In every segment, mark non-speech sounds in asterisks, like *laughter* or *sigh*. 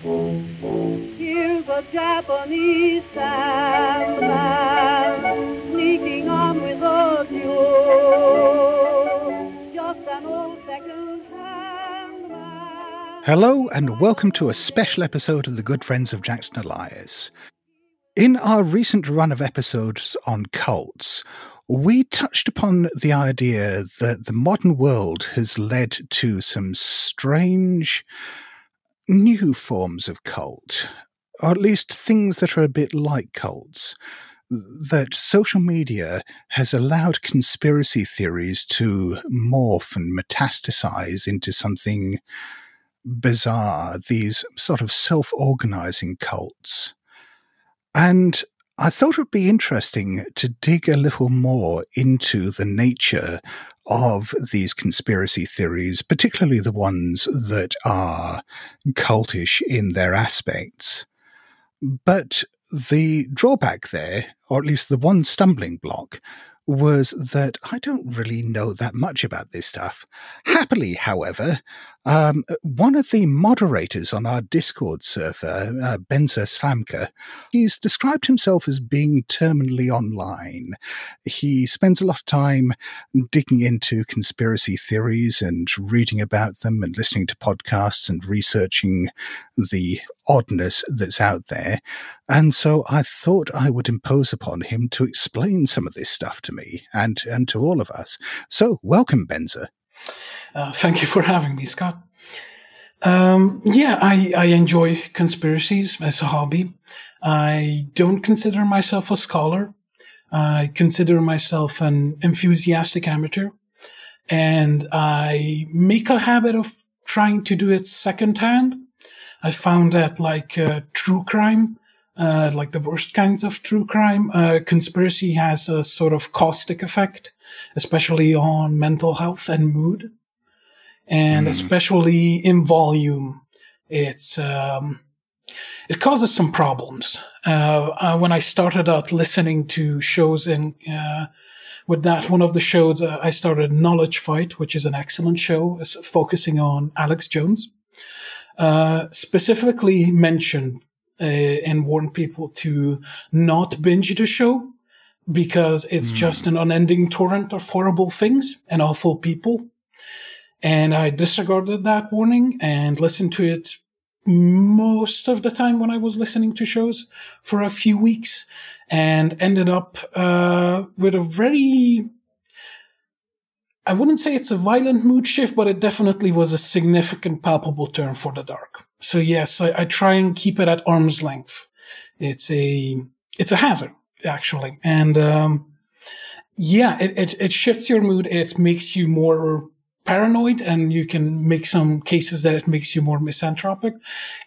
Here's a Japanese sandman sneaking on with a. Just an old second-hand. Hello, and welcome to a special episode of the Good Friends of Jackson Elias. In our recent run of episodes on cults, we touched upon the idea that the modern world has led to some strange new forms of cult, or at least things that are a bit like cults. That social media has allowed conspiracy theories to morph and metastasize into something bizarre, these sort of self organizing cults. And I thought it would be interesting to dig a little more into the nature of these conspiracy theories, particularly the ones that are cultish in their aspects. But the drawback there, or at least the one stumbling block, was that I don't really know that much about this stuff. Happily, however, um, one of the moderators on our Discord server, uh, Benza Slamka, he's described himself as being terminally online. He spends a lot of time digging into conspiracy theories and reading about them and listening to podcasts and researching the oddness that's out there. And so I thought I would impose upon him to explain some of this stuff to me and, and to all of us. So welcome, Benza. Uh, thank you for having me, Scott. Um, yeah, I, I enjoy conspiracies as a hobby. I don't consider myself a scholar. I consider myself an enthusiastic amateur. And I make a habit of trying to do it secondhand. I found that like uh, true crime, uh, like the worst kinds of true crime, uh, conspiracy has a sort of caustic effect, especially on mental health and mood, and Mm. especially in volume. It's um, it causes some problems. Uh, uh, when I started out listening to shows in uh, with that one of the shows, uh, I started Knowledge Fight, which is an excellent show, is focusing on Alex Jones. Uh, specifically mentioned uh, and warn people to not binge the show because it's just an unending torrent of horrible things and awful people. And I disregarded that warning and listened to it most of the time when I was listening to shows for a few weeks and ended up uh, with a very I wouldn't say it's a violent mood shift, but it definitely was a significant, palpable turn for the dark. So yes, I, I try and keep it at arm's length. It's a it's a hazard actually, and um, yeah, it, it it shifts your mood. It makes you more paranoid, and you can make some cases that it makes you more misanthropic.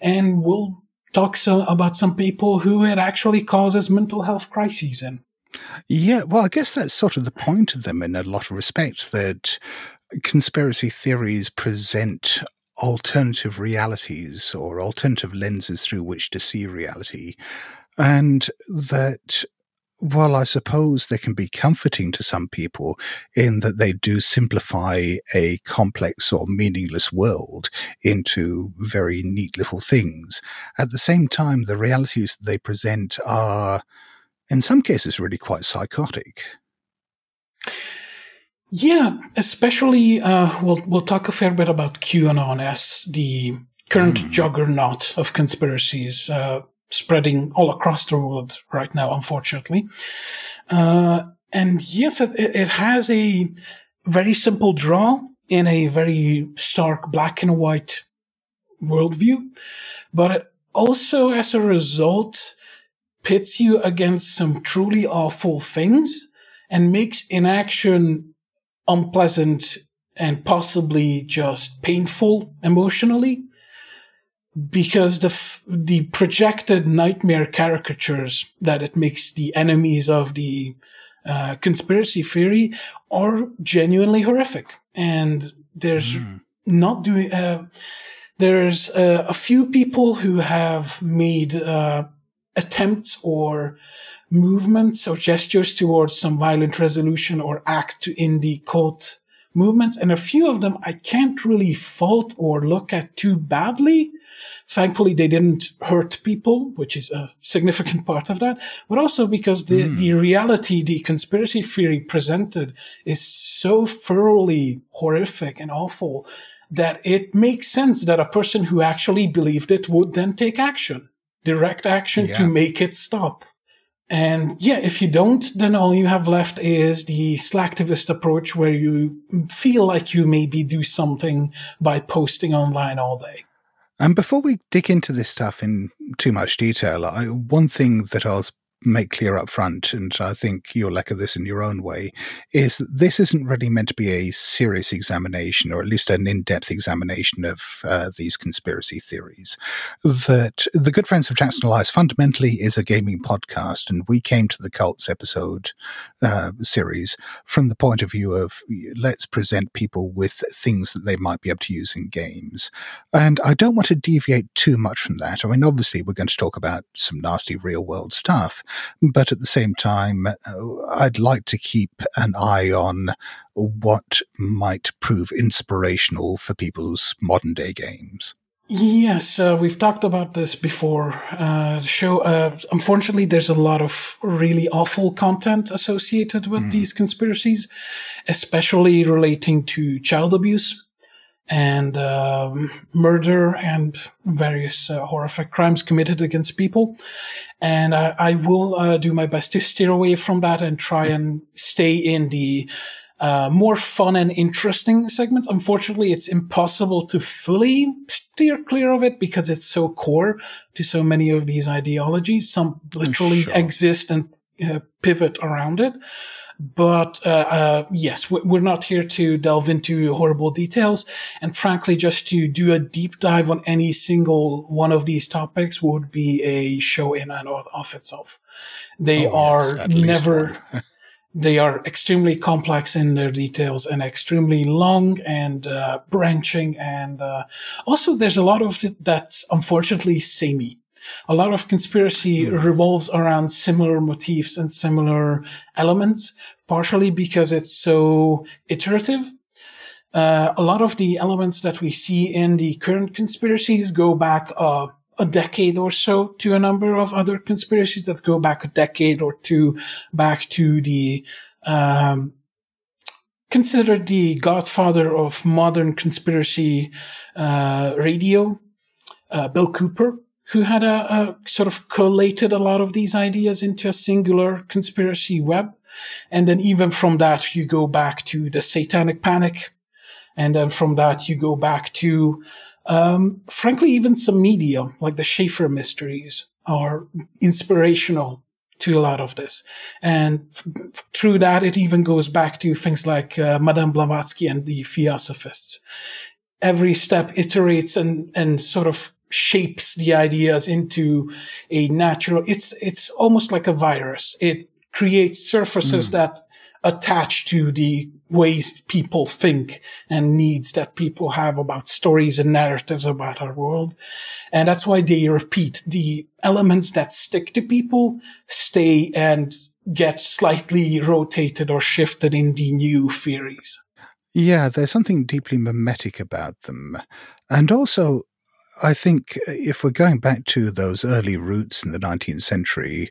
And we'll talk so, about some people who it actually causes mental health crises in. Yeah, well, I guess that's sort of the point of them in a lot of respects that conspiracy theories present alternative realities or alternative lenses through which to see reality. And that, well, I suppose they can be comforting to some people in that they do simplify a complex or meaningless world into very neat little things. At the same time, the realities that they present are in some cases really quite psychotic. Yeah, especially uh, we'll we'll talk a fair bit about QAnon as the current juggernaut of conspiracies uh, spreading all across the world right now, unfortunately. Uh, and yes, it, it has a very simple draw in a very stark black and white worldview, but it also, as a result, pits you against some truly awful things and makes inaction unpleasant and possibly just painful emotionally. Because the f- the projected nightmare caricatures that it makes the enemies of the uh, conspiracy theory are genuinely horrific. And there's not doing uh, there's uh, a few people who have made uh, attempts or movements or gestures towards some violent resolution or act in the cult movements, and a few of them I can't really fault or look at too badly. Thankfully, they didn't hurt people, which is a significant part of that, but also because the, mm. the reality, the conspiracy theory presented is so thoroughly horrific and awful that it makes sense that a person who actually believed it would then take action, direct action yeah. to make it stop. And yeah, if you don't, then all you have left is the slacktivist approach where you feel like you maybe do something by posting online all day. And before we dig into this stuff in too much detail, I, one thing that I'll make clear up front, and I think you'll echo this in your own way, is that this isn't really meant to be a serious examination, or at least an in-depth examination of uh, these conspiracy theories. That the Good Friends of Jackson Elias fundamentally is a gaming podcast, and we came to the cults episode uh, series from the point of view of let's present people with things that they might be able to use in games. And I don't want to deviate too much from that. I mean, obviously, we're going to talk about some nasty real world stuff, but at the same time, uh, I'd like to keep an eye on what might prove inspirational for people's modern day games. Yes, uh, we've talked about this before. Uh, show, uh, unfortunately, there's a lot of really awful content associated with mm. these conspiracies, especially relating to child abuse and um, murder and various uh, horrific crimes committed against people. And I, I will uh, do my best to steer away from that and try and stay in the uh, more fun and interesting segments. Unfortunately, it's impossible to fully steer clear of it because it's so core to so many of these ideologies. Some literally sure. exist and uh, pivot around it. But uh, uh, yes, we're not here to delve into horrible details. And frankly, just to do a deep dive on any single one of these topics would be a show in and of itself. They oh, are yes, never. *laughs* they are extremely complex in their details and extremely long and uh, branching and uh, also there's a lot of it that's unfortunately samey a lot of conspiracy mm. revolves around similar motifs and similar elements, partially because it's so iterative. Uh, a lot of the elements that we see in the current conspiracies go back uh, a decade or so to a number of other conspiracies that go back a decade or two back to the um, considered the godfather of modern conspiracy uh, radio, uh, Bill Cooper who had a, a, sort of collated a lot of these ideas into a singular conspiracy web. And then even from that, you go back to the satanic panic. And then from that, you go back to, um, frankly, even some media like the Shaver mysteries are inspirational to a lot of this. And f- through that, it even goes back to things like uh, Madame Blavatsky and the Theosophists. Every step iterates and, and sort of shapes the ideas into a natural it's it's almost like a virus it creates surfaces mm. that attach to the ways people think and needs that people have about stories and narratives about our world and that's why they repeat the elements that stick to people stay and get slightly rotated or shifted in the new theories yeah, there's something deeply mimetic about them. And also, I think uh, if we're going back to those early roots in the 19th century,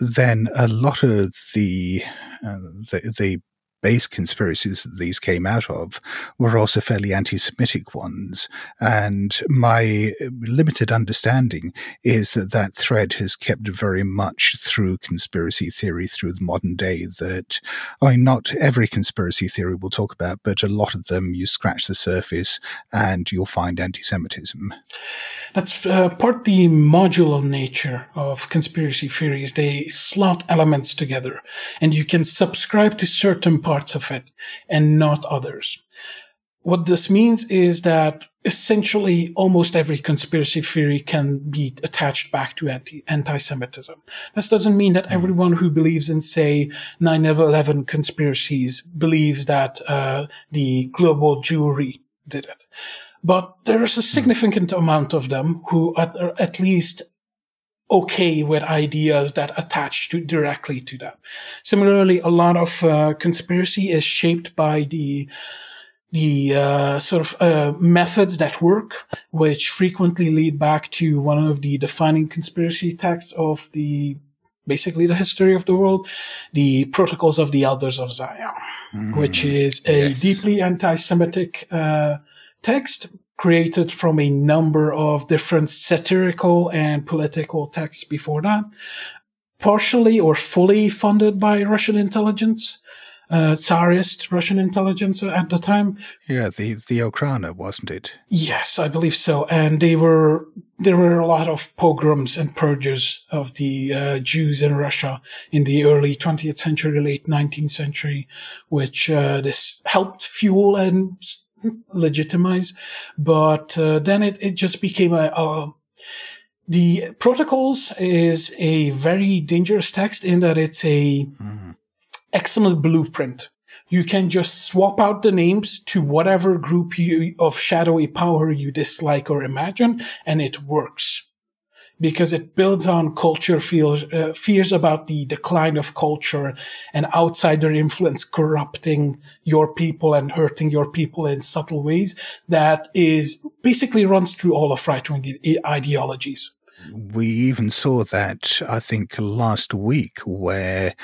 then a lot of the uh, the, the base conspiracies that these came out of were also fairly anti-Semitic ones. And my uh, limited understanding is that that thread has kept very much through conspiracy theory through the modern day that, I mean, not every conspiracy theory we'll talk about, but a lot of them you scratch the surface and you'll find anti-Semitism. That's uh, part the modular nature of conspiracy theories. They slot elements together and you can subscribe to certain parts of it and not others. What this means is that essentially almost every conspiracy theory can be attached back to anti- semitism This doesn't mean that hmm. everyone who believes in, say, 9-11 conspiracies believes that uh, the global Jewry did it. But there is a significant amount of them who are at least okay with ideas that attach to directly to that. Similarly, a lot of uh, conspiracy is shaped by the the uh, sort of uh, methods that work, which frequently lead back to one of the defining conspiracy texts of the basically the history of the world, the Protocols of the Elders of Zion, mm, which is a yes. deeply anti-Semitic uh, text created from a number of different satirical and political texts before that, partially or fully funded by Russian intelligence uh, Tsarist Russian intelligence at the time. Yeah, the the Okhrana, wasn't it? Yes, I believe so. And they were there were a lot of pogroms and purges of the uh, Jews in Russia in the early 20th century, late 19th century, which uh, this helped fuel and legitimize. But uh, then it, it just became a, a the protocols is a very dangerous text in that it's a mm excellent blueprint. You can just swap out the names to whatever group you, of shadowy power you dislike or imagine, and it works. Because it builds on culture fears, uh, fears about the decline of culture and outsider influence corrupting your people and hurting your people in subtle ways that is basically runs through all of right wing ideologies we even saw that, I think, last week, where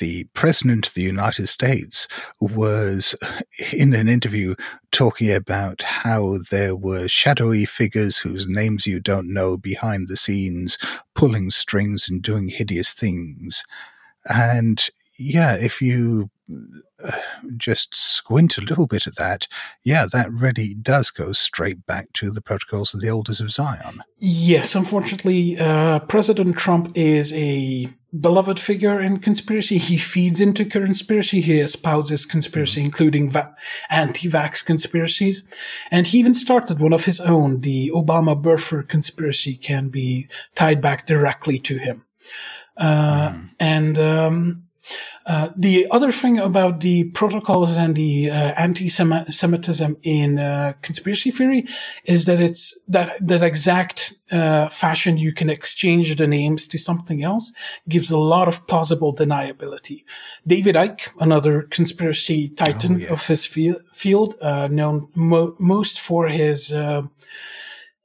the President of the United States was *laughs* in an interview talking about how there were shadowy figures whose names you don't know behind the scenes, pulling strings and doing hideous things. And yeah, if you *sighs* just squint a little bit at that, yeah, that really does go straight back to the protocols of the elders of Zion. Yes, unfortunately, uh, President Trump is a beloved figure in conspiracy. He feeds into conspiracy. He espouses conspiracy, mm including va- anti-vax conspiracies. And he even started one of his own. The Obama birther conspiracy can be tied back directly to him. Uh, mm. And, um, uh, the other thing about the protocols and the uh, anti-Semitism in uh, conspiracy theory is that it's that that exact uh, fashion you can exchange the names to something else gives a lot of plausible deniability. David Icke, another conspiracy titan oh, yes. of his field, uh, known mo- most for his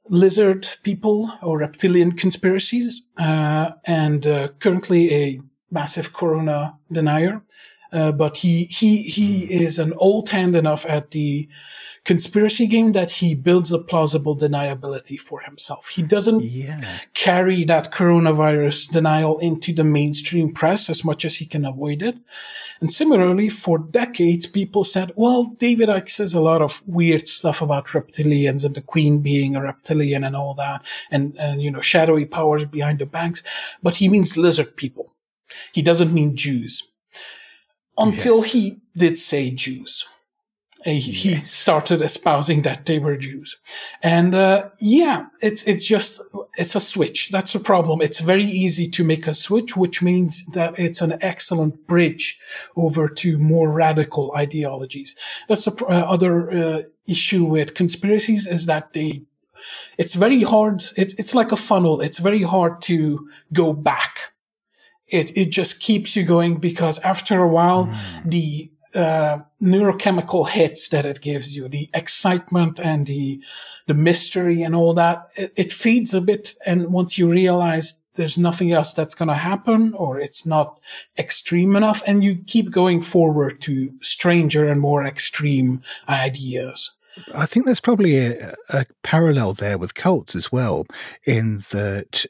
lizard people or reptilian conspiracies, and currently a massive corona denier. Uh, but he he he is an old hand enough at the conspiracy game that he builds a plausible deniability for himself. He doesn't yeah. carry that coronavirus denial into the mainstream press as much as he can avoid it. And similarly, for decades, people said, well, David Icke says a lot of weird stuff about reptilians and the queen being a reptilian and all that, and, and you know, shadowy powers behind the banks, but he means lizard people. He doesn't mean Jews. Until yes. he did say Jews. He, yes. he, started espousing that they were Jews. And, uh, yeah, it's, it's just, it's a switch. That's a problem. It's very easy to make a switch, which means that it's an excellent bridge over to more radical ideologies. That's the uh, other, uh, issue with conspiracies is that they, it's very hard. It's, it's like a funnel. It's very hard to go back it, it just keeps you going because after a while, mm. the uh, neurochemical hits that it gives you, the excitement and the the mystery and all that, it, it feeds a bit. And once you realize there's nothing else that's going to happen or it's not extreme enough, and you keep going forward to stranger and more extreme ideas. I think there's probably a, a parallel there with cults as well, in that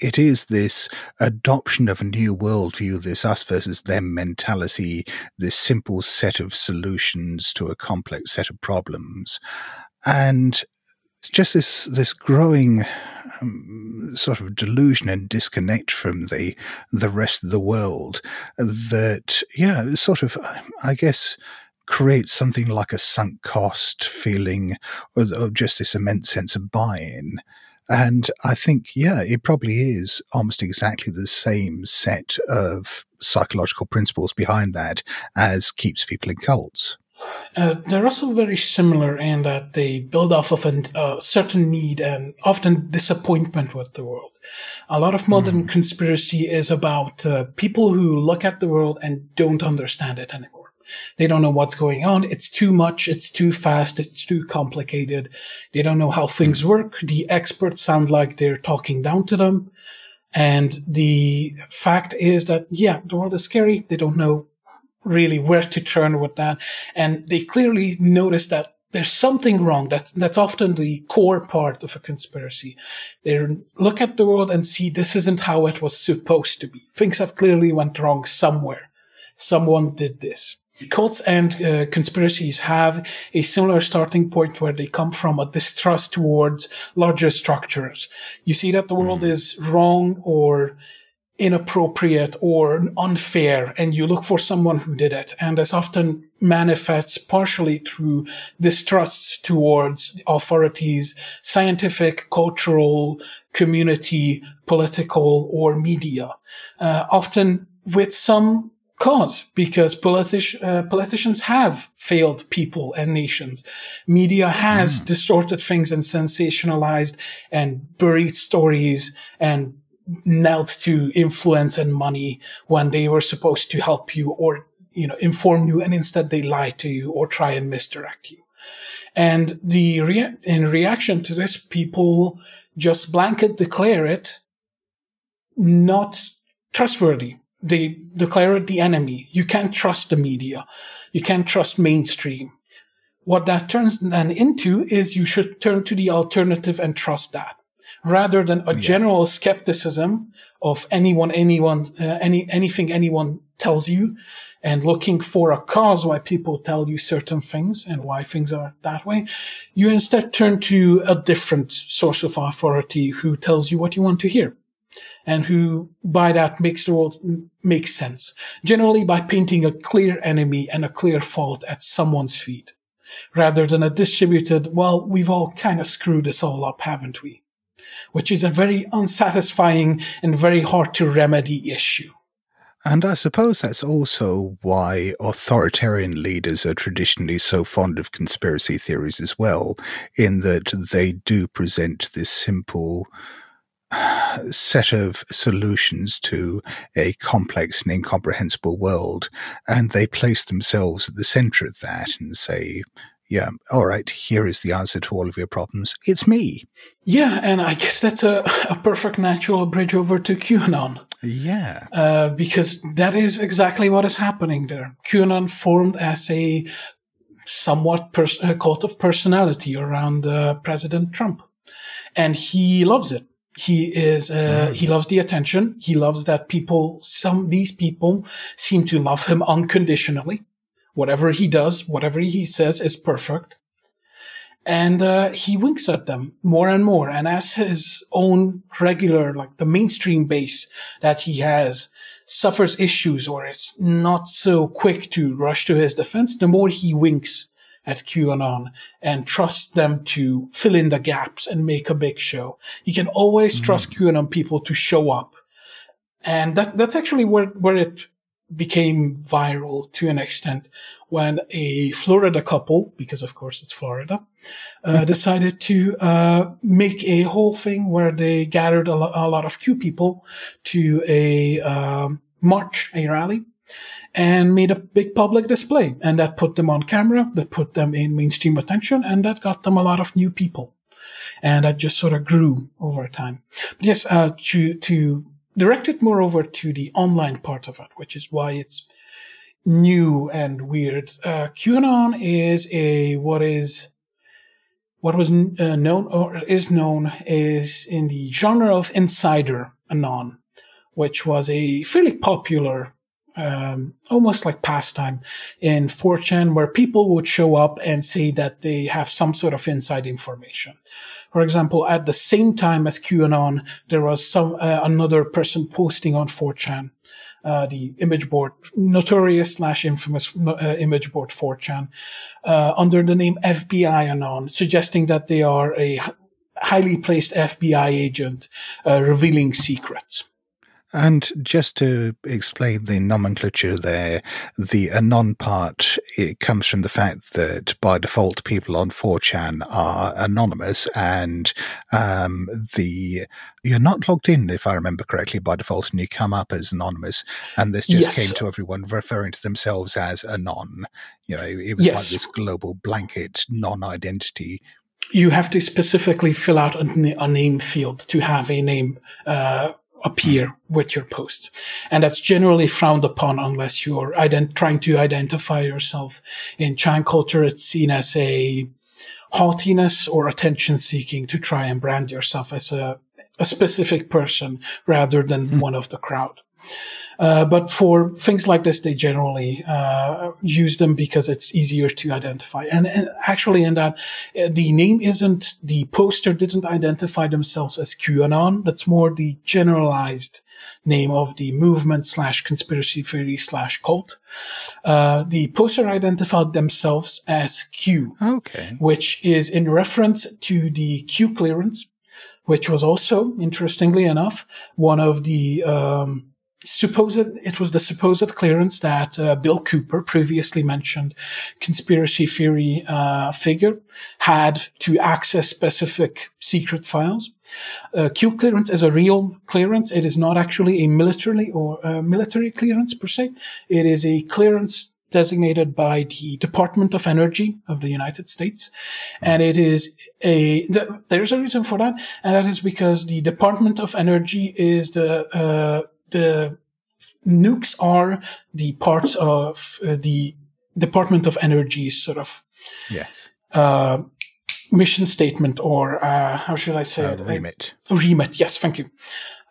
it is this adoption of a new worldview, this us versus them mentality, this simple set of solutions to a complex set of problems. And just this, this growing um, sort of delusion and disconnect from the, the rest of the world that, yeah, sort of, I guess, creates something like a sunk cost feeling or, or just this immense sense of buy-in. And I think, yeah, it probably is almost exactly the same set of psychological principles behind that as keeps people in cults. Uh, they're also very similar in that they build off of a uh, certain need and often disappointment with the world. A lot of modern mm. conspiracy is about uh, people who look at the world and don't understand it anymore. They don't know what's going on. It's too much. It's too fast. It's too complicated. They don't know how things hmm. work. The experts sound like they're talking down to them. And the fact is that, yeah, the world is scary. They don't know really where to turn with that. And they clearly notice that there's something wrong. That's, that's often the core part of a conspiracy. They look at the world and see this isn't how it was supposed to be. Things have clearly went wrong somewhere. Someone did this. Cults and uh, conspiracies have a similar starting point where they come from a distrust towards larger structures. You see that the world mm. is wrong or inappropriate or unfair and you look for someone who did it and this often manifests partially through distrust towards authorities scientific cultural community political or media uh, often with some cause because politi- uh, politicians have failed people and nations. Media has mm. distorted things and sensationalized and buried stories and knelt to influence and money when they were supposed to help you or you know inform you and instead they lie to you or try and misdirect you and the rea- in reaction to this people just blanket declare it not trustworthy they declare it the enemy you can't trust the media you can't trust mainstream what that turns then into is you should turn to the alternative and trust that rather than a yeah. general skepticism of anyone, anyone, uh, any, anything anyone tells you and looking for a cause why people tell you certain things and why things are that way. You instead turn to a different source of authority who tells you what you want to hear and who by that makes the world make sense. Generally by painting a clear enemy and a clear fault at someone's feet rather than a distributed, well, we've all kind of screwed this all up, haven't we? which is a very unsatisfying and very hard to remedy issue. And I suppose that's also why authoritarian leaders are traditionally so fond of conspiracy theories as well, in that they do present this simple set of solutions to a complex and incomprehensible world, and they place themselves at the center of that and say, yeah, all right, here is the answer to all of your problems. It's me. Yeah, and I guess that's a, a perfect natural bridge over to QAnon. Yeah. Uh, because that is exactly what is happening there. QAnon formed as a somewhat pers- a cult of personality around uh, President Trump. And he loves it. He is, uh, mm. he loves the attention. He loves that people, some, these people seem to love him unconditionally Whatever he does, whatever he says is perfect. And uh, he winks at them more and more. And as his own regular, like the mainstream base that he has, suffers issues or is not so quick to rush to his defense, the more he winks at QAnon and trust them to fill in the gaps and make a big show. You can always mm. trust QAnon people to show up. And that, that's actually where, where it became viral to an extent when a Florida couple, because of course it's Florida, uh, decided to uh, make a whole thing where they gathered a, lo- a lot of Q people to a um, march, a rally, and made a big public display. And that put them on camera, that put them in mainstream attention, and that got them a lot of new people. And that just sort of grew over time. But yes, uh, to, to directed moreover to the online part of it, which is why it's new and weird. Uh, QAnon is a what is what was uh, known or is known is in the genre of insider anon, which was a fairly popular, um, almost like pastime in 4chan, where people would show up and say that they have some sort of inside information. For example, at the same time as QAnon, there was some uh, another person posting on 4chan, uh, the image board, notorious slash infamous uh, image board 4chan, uh, under the name FBI Anon, suggesting that they are a highly placed FBI agent uh, revealing secrets. And just to explain the nomenclature there, the anon part it comes from the fact that by default people on 4chan are anonymous, and um, the you're not logged in if I remember correctly by default, and you come up as anonymous. And this just Yes. came to everyone referring to themselves as anon. You know, it was like this global blanket non-identity. you have to specifically fill out a, a name field to have a name uh, appear with your post. And that's generally frowned upon unless you're ident- trying to identify yourself. In Chan culture, it's seen as a haughtiness or attention seeking to try and brand yourself as a, a specific person rather than hmm. one of the crowd. Uh, but for things like this, they generally uh, use them because it's easier to identify. And, and actually, in that, uh, the name isn't the poster didn't identify themselves as QAnon. That's more the generalized name of the movement slash conspiracy theory slash cult. Uh, the poster identified themselves as Q Okay. which is in reference to the Q clearance, which was also, interestingly enough, one of the um, supposed, it was the supposed clearance that uh, Bill Cooper, previously mentioned conspiracy theory uh, figure, had to access specific secret files. Uh, Q clearance is a real clearance. It is not actually a military or uh, military clearance per se. It is a clearance designated by the Department of Energy of the United States. And it is a, th- there's a reason for that. And that is because the Department of Energy is the, uh, the nukes are the parts of uh, the Department of Energy's sort of, Yes. uh, mission statement or, uh, how should I say Uh, it? remit. Remit, yes, thank you.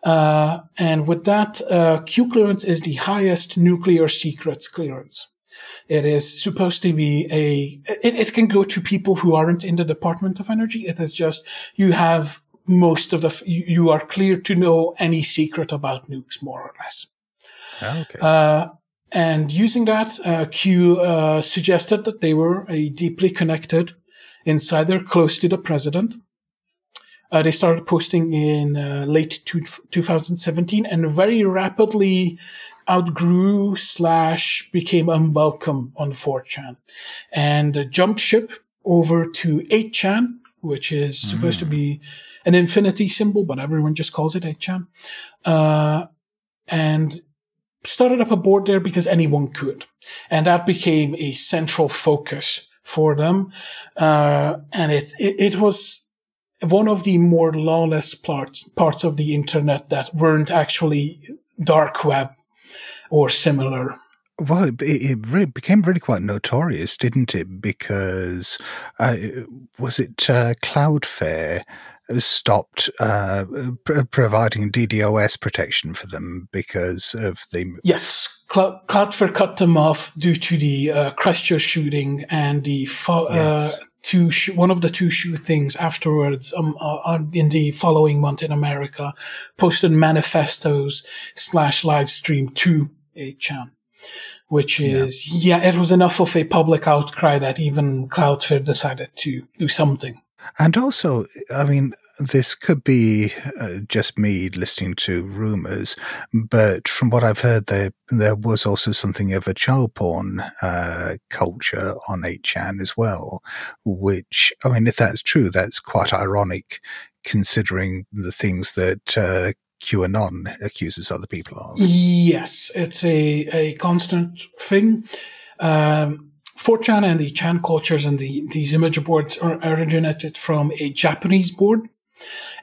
Uh, and with that, uh, Q clearance is the highest nuclear secrets clearance. It is supposed to be a, it, it can go to people who aren't in the Department of Energy. It is just, you have most of the, f- you, are clear to know any secret about nukes, more or less. Okay. Uh, and using that, uh, Q uh, suggested that they were a deeply connected insider close to the president. Uh, they started posting in uh, late two, 2017 and very rapidly outgrew slash became unwelcome on 4chan and jumped ship over to 8chan, which is supposed to be an infinity symbol, but everyone just calls it 8chan. Uh, and started up a board there because anyone could. And that became a central focus for them. Uh, and it, it, it was one of the more lawless parts, parts of the internet that weren't actually dark web or similar. Well, it, it re- became really quite notorious, didn't it? Because uh, was it uh, Cloudflare stopped uh, pr- providing DDoS protection for them because of the Yes, Clou- Cloudflare cut them off due to the uh, Christchurch shooting and the fo- Yes. uh, two sh- one of the two shootings afterwards. Um, uh, in the following month in America, posted manifestos slash live stream to 8chan, which is yeah. it was enough of a public outcry that even Cloudflare decided to do something. And also, I mean, this could be uh, just me listening to rumors, but from what I've heard, there there was also something of a child porn uh, culture on 8chan as well. Which, I mean, if that's true, that's quite ironic, considering the things that uh, QAnon accuses other people of. Yes, it's a, a constant thing. Um, 4chan and the Chan cultures and the, these image boards are originated from a Japanese board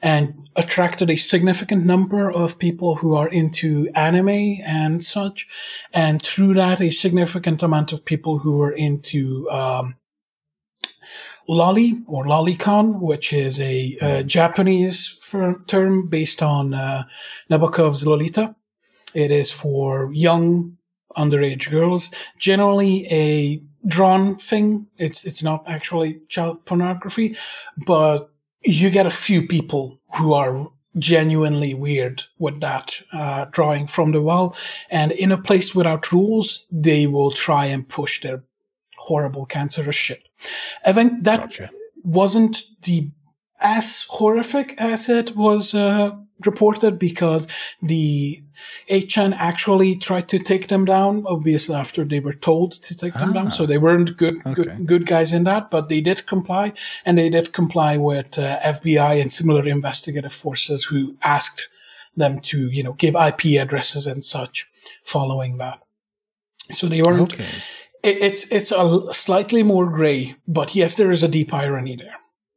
and attracted a significant number of people who are into anime and such. And through that, a significant amount of people who are into, um, loli or lolicon, which is a, Japanese term based on uh, Nabokov's Lolita. It is for young underage girls, generally a drawn thing. It's it's not actually child pornography, but you get a few people who are genuinely weird with that uh, drawing from the wall, and in a place without rules, they will try and push their horrible cancerous shit. Event that Gotcha. wasn't the as horrific as it was uh, reported because the 8chan actually tried to take them down, obviously after they were told to take them down. Ah. So they weren't good, Okay. good, good guys in that, but they did comply and they did comply with uh, FBI and similar investigative forces who asked them to, you know, give IP addresses and such following that. So they weren't, Okay. it, it's it's a slightly more gray, but yes, there is a deep irony there.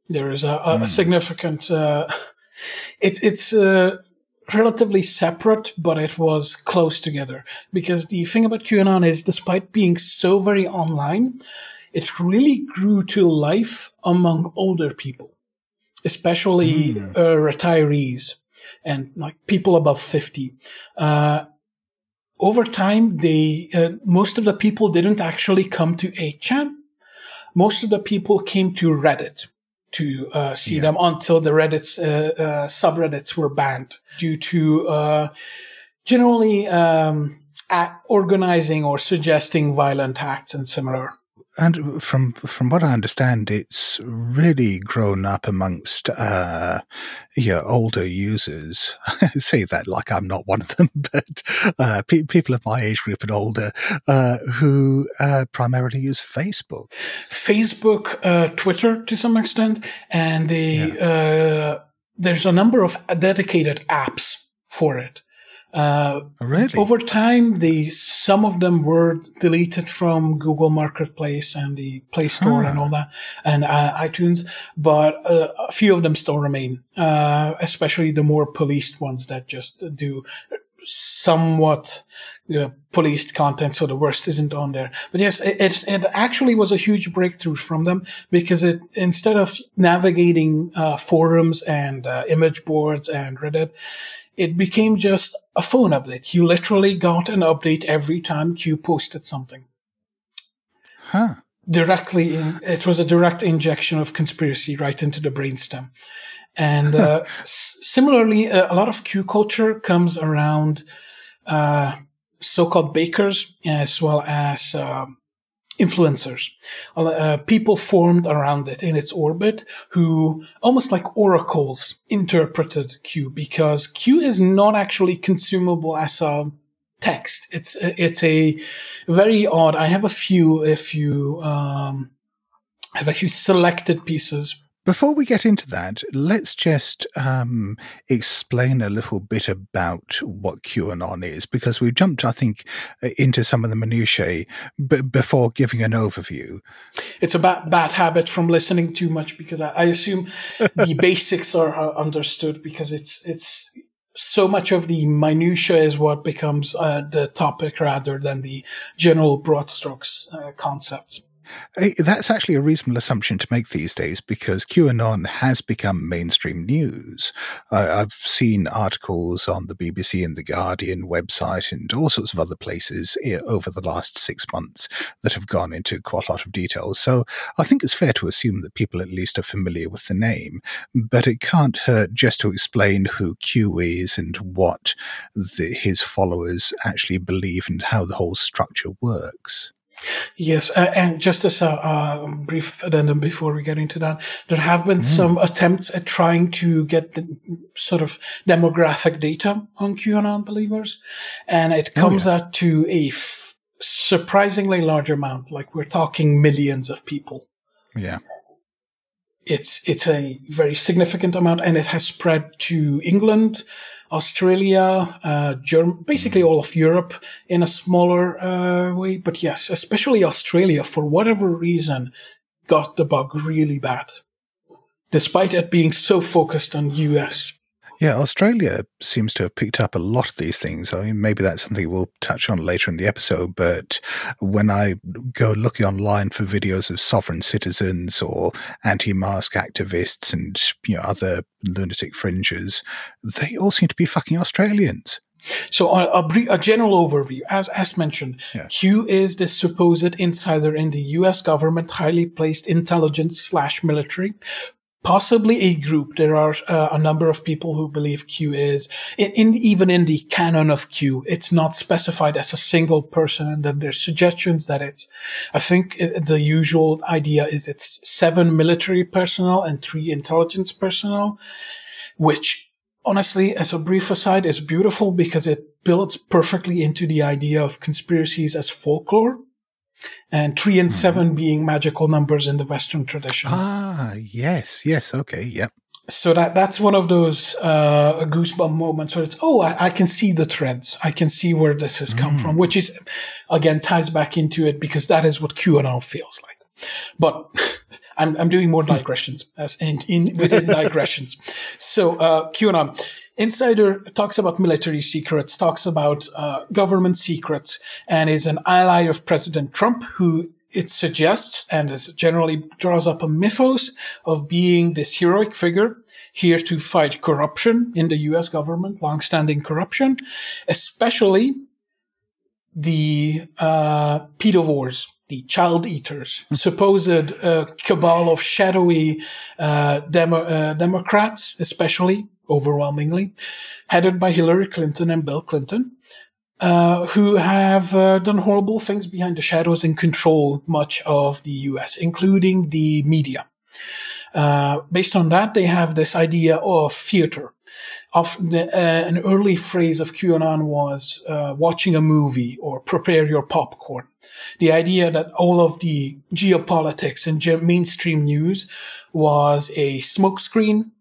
There is a, a, a significant. Uh, it's it's uh, relatively separate, but it was close together because the thing about QAnon is, despite being so very online, it really grew to life among older people, especially uh, retirees and like people above fifty. Uh, over time, they uh, most of the people didn't actually come to 8chan. Most of the people came to Reddit to uh, see them until the Reddit's uh, uh, subreddits were banned due to uh, generally um, organizing or suggesting violent acts and similar. And from from what I understand, it's really grown up amongst uh, yeah older users. I *laughs* say that like I'm not one of them, *laughs* but uh, pe- people of my age group and older uh, who uh, primarily use Facebook. Facebook, uh, Twitter to some extent, and they, uh, there's a number of dedicated apps for it. Uh, Really? over time, the some of them were deleted from Google Marketplace and the Play Store and all that, and uh, iTunes. But uh, a few of them still remain, uh, especially the more policed ones that just do somewhat uh, policed content, so the worst isn't on there. But yes, it, it, it actually was a huge breakthrough from them because it instead of navigating uh, forums and uh, image boards and Reddit, it became just a phone update. You literally got an update every time Q posted something. Huh. Directly, in, it was a direct injection of conspiracy right into the brainstem. And uh, *laughs* s- similarly, uh, a lot of Q culture comes around uh, so-called bakers as well as um influencers. Uh, people formed around it in its orbit who almost like oracles interpreted Q because Q is not actually consumable as a text. It's it's a very odd. I have a few. If you um, have a few selected pieces Before we get into that, let's just um, explain a little bit about what QAnon is, because we jumped, I think, into some of the minutiae b- before giving an overview. it's a bad, bad habit from listening too much because I, I assume *laughs* the basics are, are understood because it's it's so much of the minutiae is what becomes uh, the topic rather than the general broad strokes uh, concepts. That's actually a reasonable assumption to make these days because QAnon has become mainstream news. Uh, I've seen articles on the BBC and the Guardian website and all sorts of other places eh, over the last six months that have gone into quite a lot of detail. So I think it's fair to assume that people at least are familiar with the name, but it can't hurt just to explain who Q is and what the, his followers actually believe and how the whole structure works. Yes, uh, and just as a, brief addendum before we get into that, there have been some attempts at trying to get the sort of demographic data on QAnon believers, and it comes out to a f- surprisingly large amount. Like we're talking millions of people. Yeah. It's it's a very significant amount, and it has spread to England, Australia, uh, Germ- basically all of Europe in a smaller uh, way. But yes, especially Australia, for whatever reason, got the bug really bad, despite it being so focused on US. Yeah, Australia seems to have picked up a lot of these things. I mean, maybe that's something we'll touch on later in the episode. But when I go looking online for videos of sovereign citizens or anti-mask activists and you know other lunatic fringes, they all seem to be fucking Australians. So a, a, brief, a general overview, as as mentioned, Yeah. Q is the supposed insider in the U.S. government, highly placed intelligence slash military, possibly a group. There are uh, a number of people who believe Q is in, in, even in the canon of Q. It's not specified as a single person, and then there's suggestions that it's. I think the usual idea is it's seven military personnel and three intelligence personnel, which honestly, as a brief aside, is beautiful because it builds perfectly into the idea of conspiracies as folklore and 3 and mm-hmm. 7 being magical numbers in the western tradition ah yes yes okay yep so that that's one of those uh, goosebump moments where it's oh I, I, can see the threads I can see where this has come mm. from which is again ties back into it because that is what QAnon feels like but *laughs* I'm, I'm doing more digressions as in, in within *laughs* digressions. So uh, QAnon Insider talks about military secrets, talks about uh, government secrets, and is an ally of President Trump, who it suggests and is generally draws up a mythos of being this heroic figure here to fight corruption in the US government, longstanding corruption, especially the uh, pedovores, the child eaters, supposed uh, cabal of shadowy uh, demo- uh, Democrats, especially overwhelmingly, headed by Hillary Clinton and Bill Clinton, uh, who have uh, done horrible things behind the shadows and control much of the US, including the media. Uh, based on that, they have this idea of theater. Of the, uh, an early phrase of QAnon was uh, watching a movie or prepare your popcorn. The idea that all of the geopolitics and ge- mainstream news was a smokescreen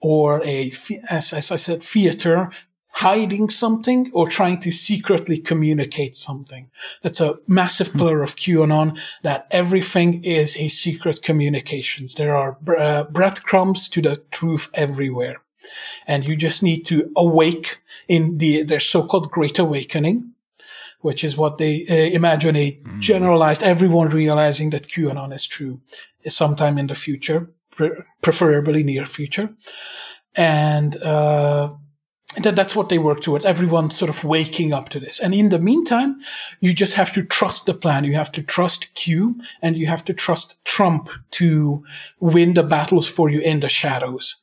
or a, as, as I said, theater hiding something or trying to secretly communicate something. That's a massive hmm. pillar of QAnon that everything is a secret communications. There are uh, breadcrumbs to the truth everywhere. And you just need to awake in the, their so-called great awakening, which is what they uh, imagine a hmm. generalized, everyone realizing that QAnon is true is sometime in the future preferably near future. And, uh, that that's what they work towards. Everyone sort of waking up to this. And in the meantime, you just have to trust the plan. You have to trust Q and you have to trust Trump to win the battles for you in the shadows.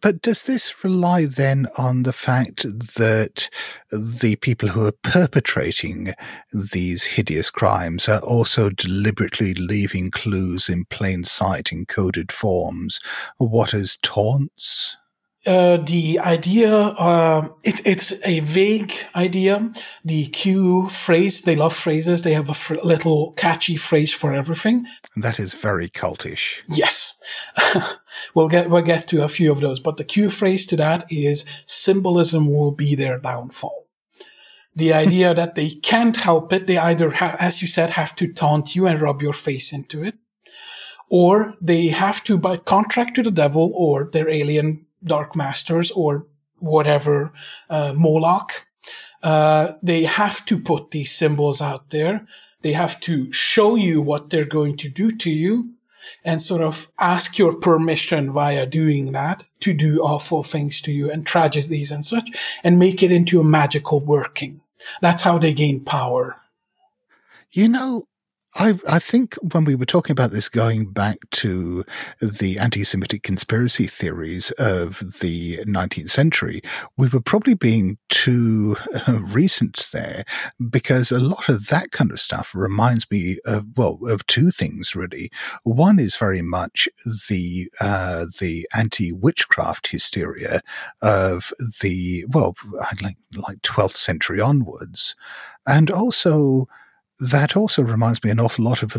But does this rely then on the fact that the people who are perpetrating these hideous crimes are also deliberately leaving clues in plain sight in coded forms, what as taunts? Uh, the idea, uh, it, it's a vague idea. The Q phrase, they love phrases. They have a fr- little catchy phrase for everything. That is very cultish. Yes. *laughs* we'll get, we'll get to a few of those, but the Q phrase to that is symbolism will be their downfall. The *laughs* idea that they can't help it. They either, ha- as you said, have to taunt you and rub your face into it, or they have to, by contract to the devil or their alien Dark Masters or whatever uh, Moloch. Uh, they have to put these symbols out there. They have to show you what they're going to do to you and sort of ask your permission via doing that to do awful things to you and tragedies and such and make it into a magical working. That's how they gain power. You know, I, I think when we were talking about this going back to the anti Semitic conspiracy theories of the 19th century, we were probably being too uh, recent there because a lot of that kind of stuff reminds me of, well, of two things really. One is very much the, uh, the anti witchcraft hysteria of the, well, like, like 12th century onwards. And also, that also reminds me an awful lot of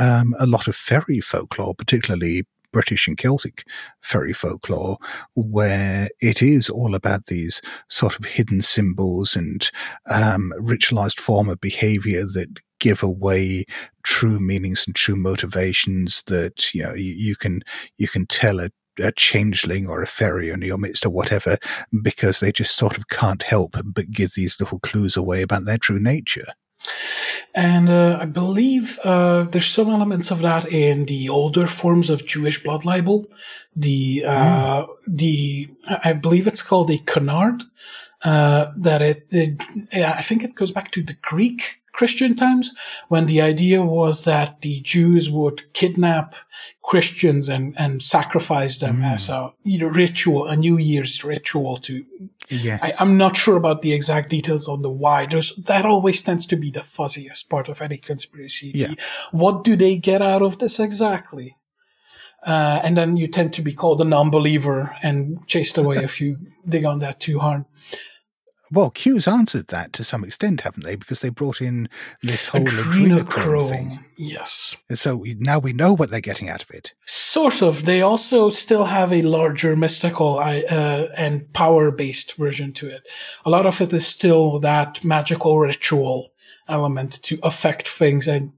um, a lot of fairy folklore, particularly British and Celtic fairy folklore, where it is all about these sort of hidden symbols and um, ritualized form of behavior that give away true meanings and true motivations that you know you, you can you can tell a a changeling or a fairy in your midst or whatever because they just sort of can't help but give these little clues away about their true nature. And uh, I believe uh, there's some elements of that in the older forms of Jewish blood libel. The uh, mm. the I believe it's called a canard. Uh, that it, it, I think it goes back to the Greek Christian times when the idea was that the Jews would kidnap Christians and, and sacrifice them Mm. as a you know, ritual, a New Year's ritual to Yes. I, I'm not sure about the exact details on the why. There's, that always tends to be the fuzziest part of any conspiracy. Yeah. What do they get out of this exactly? Uh, and then you tend to be called a non-believer and chased away *laughs* if you dig on that too hard. Well, Q's answered that to some extent, haven't they? Because they brought in this whole adrenochrome thing. yes. So we- now we know what they're getting out of it. Sort of. They also still have a larger mystical uh, and power-based version to it. A lot of it is still that magical ritual element to affect things and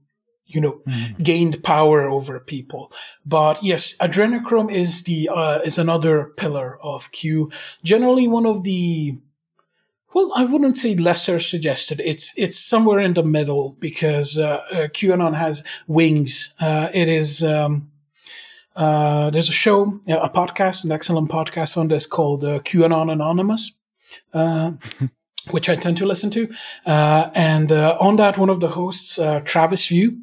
you know gained power over people. But yes, adrenochrome is the uh, is another pillar of Q. Generally, one of the well, I wouldn't say lesser suggested. It's it's somewhere in the middle because uh, uh, QAnon has wings. Uh, it is. Um, uh, there's a show, a podcast, an excellent podcast on this called uh, QAnon Anonymous, uh, *laughs* which I tend to listen to. Uh, and on that, one of the hosts, uh, Travis View,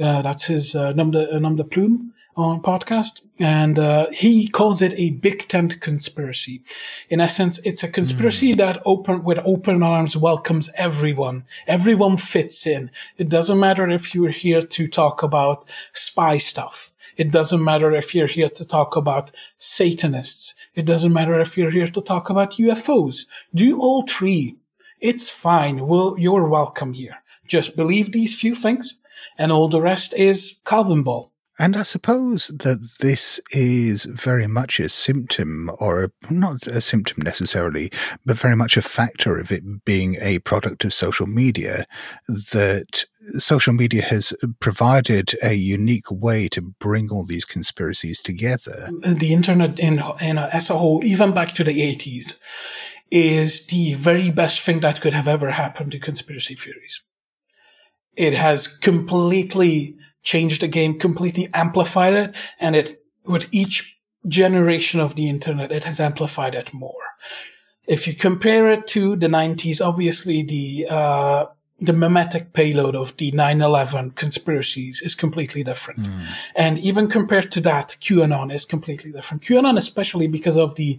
uh, that's his uh, uh, Nom de Plume on podcast, and uh, he calls it a big tent conspiracy. In essence, it's a conspiracy that open with open arms welcomes everyone. Everyone fits in. It doesn't matter if you're here to talk about spy stuff. It doesn't matter if you're here to talk about Satanists. It doesn't matter if you're here to talk about UFOs. Do all three. It's fine. Well, you're welcome here. Just believe these few things, and all the rest is Calvinball. And I suppose that this is very much a symptom, or a, not a symptom necessarily, but very much a factor of it being a product of social media. That social media has provided a unique way to bring all these conspiracies together. the internet in, in as a whole, even back to the 80s, is the very best thing that could have ever happened to conspiracy theories. It has completely changed the game, completely amplified it, and it, with each generation of the internet, it has amplified it more. If you compare it to the 90s, obviously the, uh, the memetic payload of the 9-11 conspiracies is completely different. And even compared to that, QAnon is completely different. QAnon, especially because of the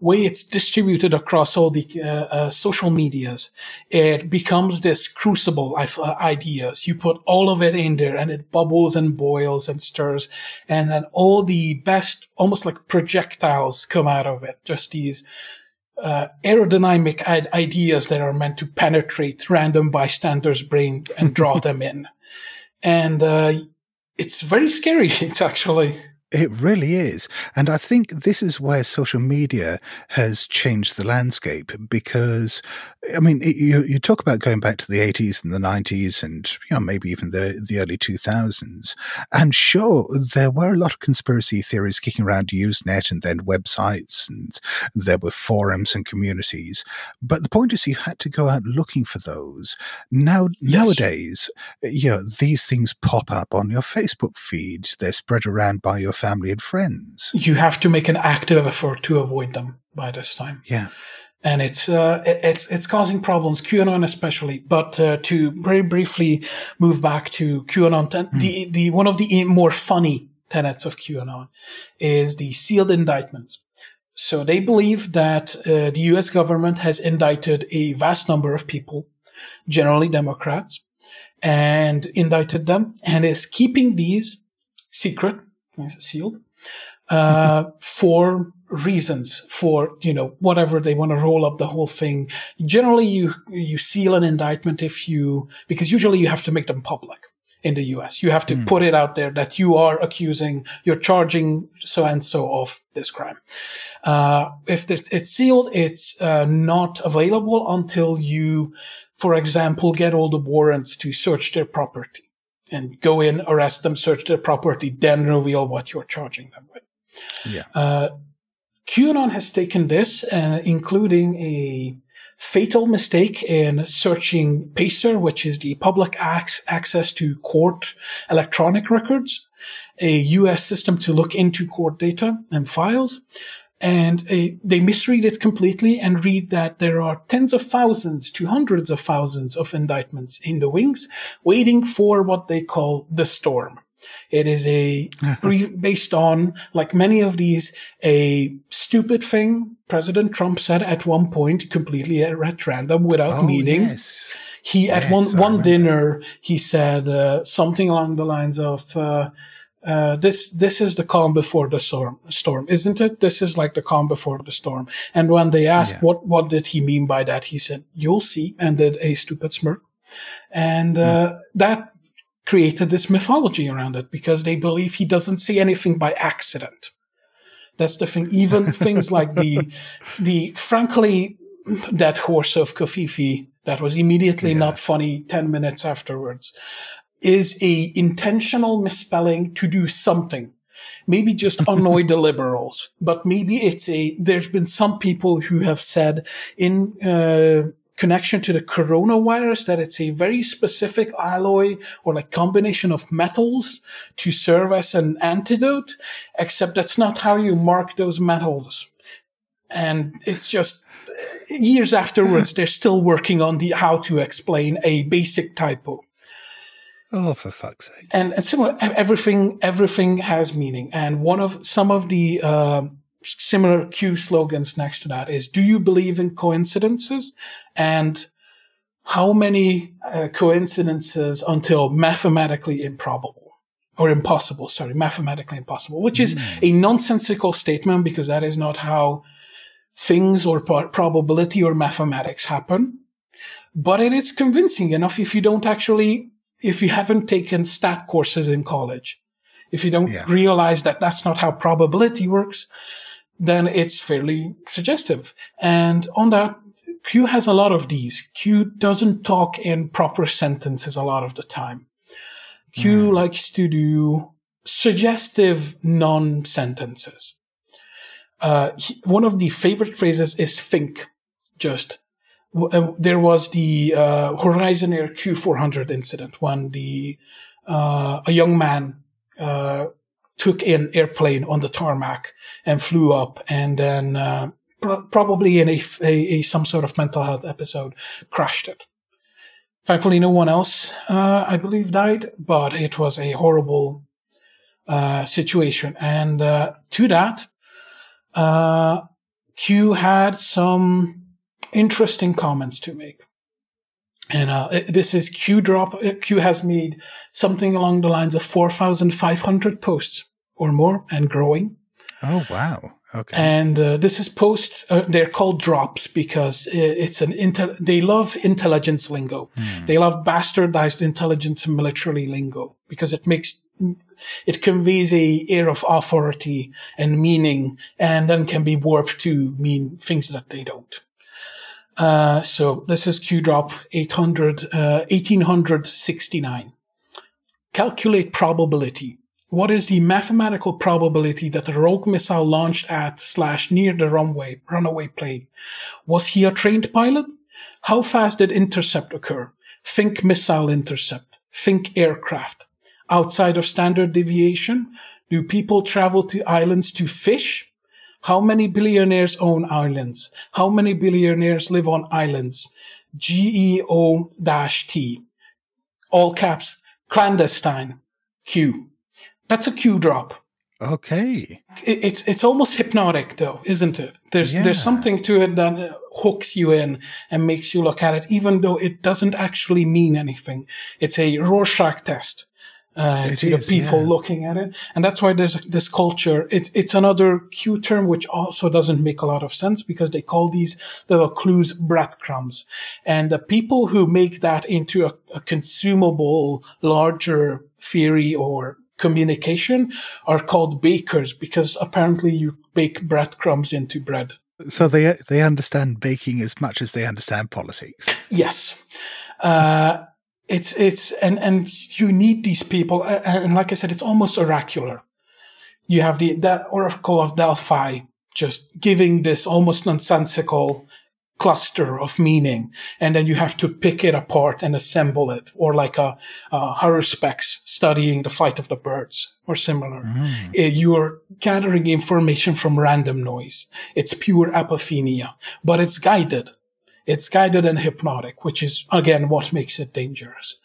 way it's distributed across all the uh, uh, social medias, it becomes this crucible of uh, ideas. You put all of it in there and it bubbles and boils and stirs. And then all the best, almost like projectiles come out of it. Just these uh, aerodynamic ideas that are meant to penetrate random bystanders' brains and draw *laughs* them in. And uh, it's very scary. *laughs* It's actually. It really is. And I think this is where social media has changed the landscape because, I mean, it- you, you talk about going back to the 80s and the 90s and, you know, maybe even the, the early 2000s. And sure, there were a lot of conspiracy theories kicking around Usenet and then websites and there were forums and communities. But the point is you had to go out looking for those. Now, Yes. nowadays, you know, these things pop up on your Facebook feed. They're spread around by your family and friends. You have to make an active effort to avoid them by this time. Yeah. and it's uh, it's it's causing problems, QAnon especially. But uh, to very briefly move back to QAnon, ten- the the one of the more funny tenets of QAnon is the sealed indictments. So they believe that uh, the U.S. government has indicted a vast number of people, generally Democrats, and indicted them, and is keeping these secret, yes, sealed, uh, for reasons for you know whatever they want to roll up the whole thing. Generally you you seal an indictment if you because usually you have to make them public in the US you have to put it out there that you are accusing you're charging so and so of this crime. Uh, if it's sealed it's uh, not available until you for example get all the warrants to search their property and go in arrest them search their property then reveal what you're charging them with Yeah. uh, QAnon has taken this, uh, including a fatal mistake in searching PACER, which is the public ac- access to court electronic records, a US system to look into court data and files. And uh, they misread it completely and read that there are tens of thousands to hundreds of thousands of indictments in the wings waiting for what they call the storm. It is a *laughs* based on, like many of these, a stupid thing President Trump said at one point, completely at random without Oh, meaning. yes. He at one I one remember. dinner he said uh, something along the lines of uh, uh, this this is the calm before the storm storm isn't it? This is like the calm before the storm. And when they asked Yeah. what what did he mean by that he said you'll see and did a stupid smirk. And uh, that created this mythology around it because they believe he doesn't see anything by accident. That's the thing even *laughs* things like the the frankly that horse of covfefe that was immediately Yeah. not funny 10 minutes afterwards is a intentional misspelling to do something. Maybe just annoy the *laughs* liberals but maybe it's a there's been some people who have said in uh, connection to the coronavirus that it's a very specific alloy or like combination of metals to serve as an antidote except that's not how you mark those metals. And it's just years afterwards they're still working on the how to explain a basic typo Oh, for fuck's sake. and, and similar everything everything has meaning. And one of some of the uh, similar q slogans next to that is do you believe in coincidences? And how many uh, coincidences until mathematically improbable or impossible sorry mathematically impossible which is a nonsensical statement because that is not how things or pro- probability or mathematics happen. But it is convincing enough if you don't actually if you haven't taken stat courses in college if you don't Yeah. realize that that's not how probability works then it's fairly suggestive. And on that q has a lot of these q doesn't talk in proper sentences a lot of the time. Q likes to do suggestive non-sentences. Uh, he- one of the favorite phrases is think just uh, there was the uh, Horizon Air Q400 incident when the uh, a young man uh, took an airplane on the tarmac and flew up, and then uh, pro- probably in a, a- a- some sort of mental health episode crashed it. Thankfully, no one else, uh, I believe, died, but it was a horrible uh, situation. And uh, to that, uh, Q had some interesting comments to make. And uh, this is Q drop. uh, Q has made something along the lines of 4,500 posts or more and growing. Oh, wow. Okay. And uh, this is posts. Uh, they're called drops because it's an intel. They love intelligence lingo. They love bastardized intelligence and military lingo because it makes it conveys a air of authority and meaning, and then can be warped to mean things that they don't. Uh, so this is Q drop 800, uh, 1869. Calculate probability. What is the mathematical probability that the rogue missile launched at slash near the runway runaway plane? Was he a trained pilot? How fast did intercept occur? Think missile intercept. Think aircraft. Outside of standard deviation, do people travel to islands to fish? How many billionaires own islands? How many billionaires live on islands? GEO-T. All caps. Clandestine. Q. That's a Q drop. okay. It- It's it's almost hypnotic though, isn't it? There's Yeah. there's something to it that uh, hooks you in and makes you look at it, even though it doesn't actually mean anything. It's a Rorschach test uh, to the people yeah. looking at it, and that's why there's this culture. It's it's another Q term which also doesn't make a lot of sense because they call these little clues breadcrumbs, and the people who make that into a, a consumable larger theory or communication are called bakers because apparently you bake breadcrumbs into bread. So they they understand baking as much as they understand politics. Yes. Uh, it's, it's, and, and you need these people. And like I said, it's almost oracular. You have the, the Oracle of Delphi just giving this almost nonsensical cluster of meaning, and then you have to pick it apart and assemble it, or like a, a Haruspex studying the flight of the birds, or similar. Mm. Uh, You're gathering information from random noise. It's pure apophenia, but it's guided. It's guided and hypnotic, which is again what makes it dangerous.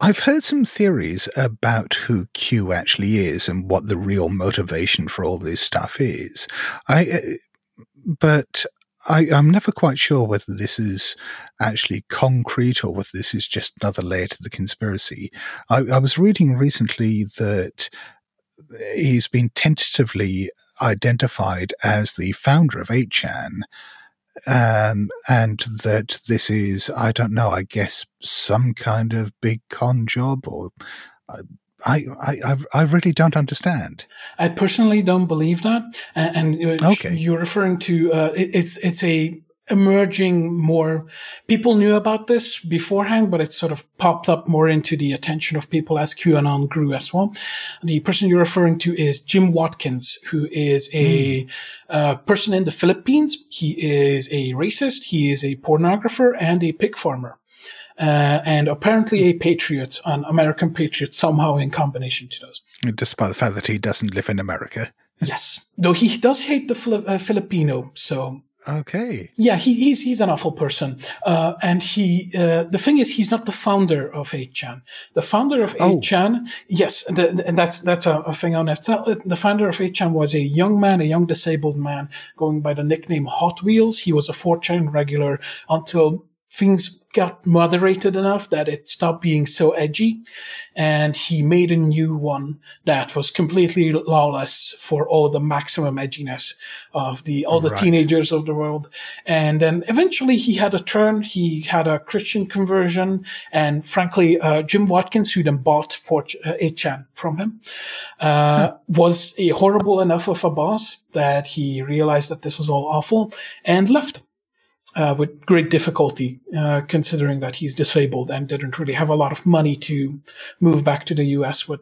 I've heard some theories about who Q actually is and what the real motivation for all this stuff is. I, uh, but I, I'm never quite sure whether this is actually concrete or whether this is just another layer to the conspiracy. I, I was reading recently that he's been tentatively identified as the founder of 8chan. Um, and that this is, I don't know, I guess some kind of big con job or I, I, I, I really don't understand. I personally don't believe that, and, and uh, Okay. you're referring to uh, it, it's it's a emerging more people knew about this beforehand, but it sort of popped up more into the attention of people as QAnon grew as well. The person you're referring to is Jim Watkins, who is a uh, person in the Philippines. He is a racist, he is a pornographer, and a pig farmer. Uh, and apparently a patriot, an American patriot, somehow in combination to those. Despite the fact that he doesn't live in America. Yes, though he does hate the uh, Filipino, so Okay. yeah, he, he's he's an awful person. Uh, and he uh, the thing is, he's not the founder of 8chan. The founder of Oh. 8chan, yes, the, the- and that's that's a, a thing on it. The founder of 8chan was a young man, a young disabled man, going by the nickname Hot Wheels. He was a 4chan regular until things got moderated enough that it stopped being so edgy. And he made a new one that was completely lawless for all the maximum edginess of the, all the Right. teenagers of the world. And then eventually he had a turn. He had a Christian conversion. And frankly, uh, Jim Watkins, who then bought for uh, 8chan from him, uh, was a horrible enough of a boss that he realized that this was all awful and left uh, with great difficulty, uh, considering that he's disabled and didn't really have a lot of money to move back to the U.S. with.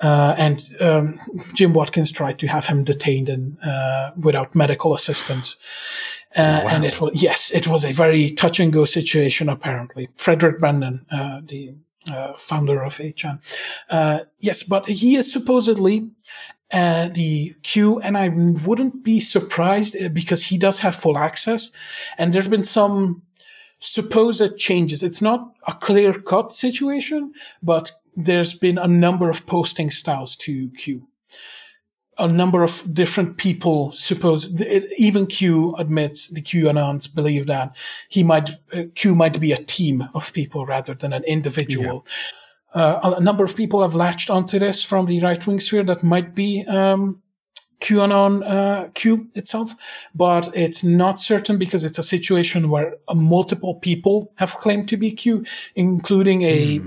Uh, and um, Jim Watkins tried to have him detained and uh, without medical assistance. Uh, And it was yes, it was a very touch and go situation. Apparently, Fredrick Brennan, uh, the uh, founder of 8chan, uh, yes, but he is supposedly uh, the Q, and I wouldn't be surprised uh, because he does have full access. And there's been some supposed changes. It's not a clear cut situation, but there's been a number of posting styles to Q. A number of different people suppose, even Q admits, the Q QAnons believe that he might, uh, Q might be a team of people rather than an individual. Uh, a number of people have latched onto this from the right wing sphere that might be um, QAnon uh, Q itself, but it's not certain because it's a situation where uh, multiple people have claimed to be Q, including a,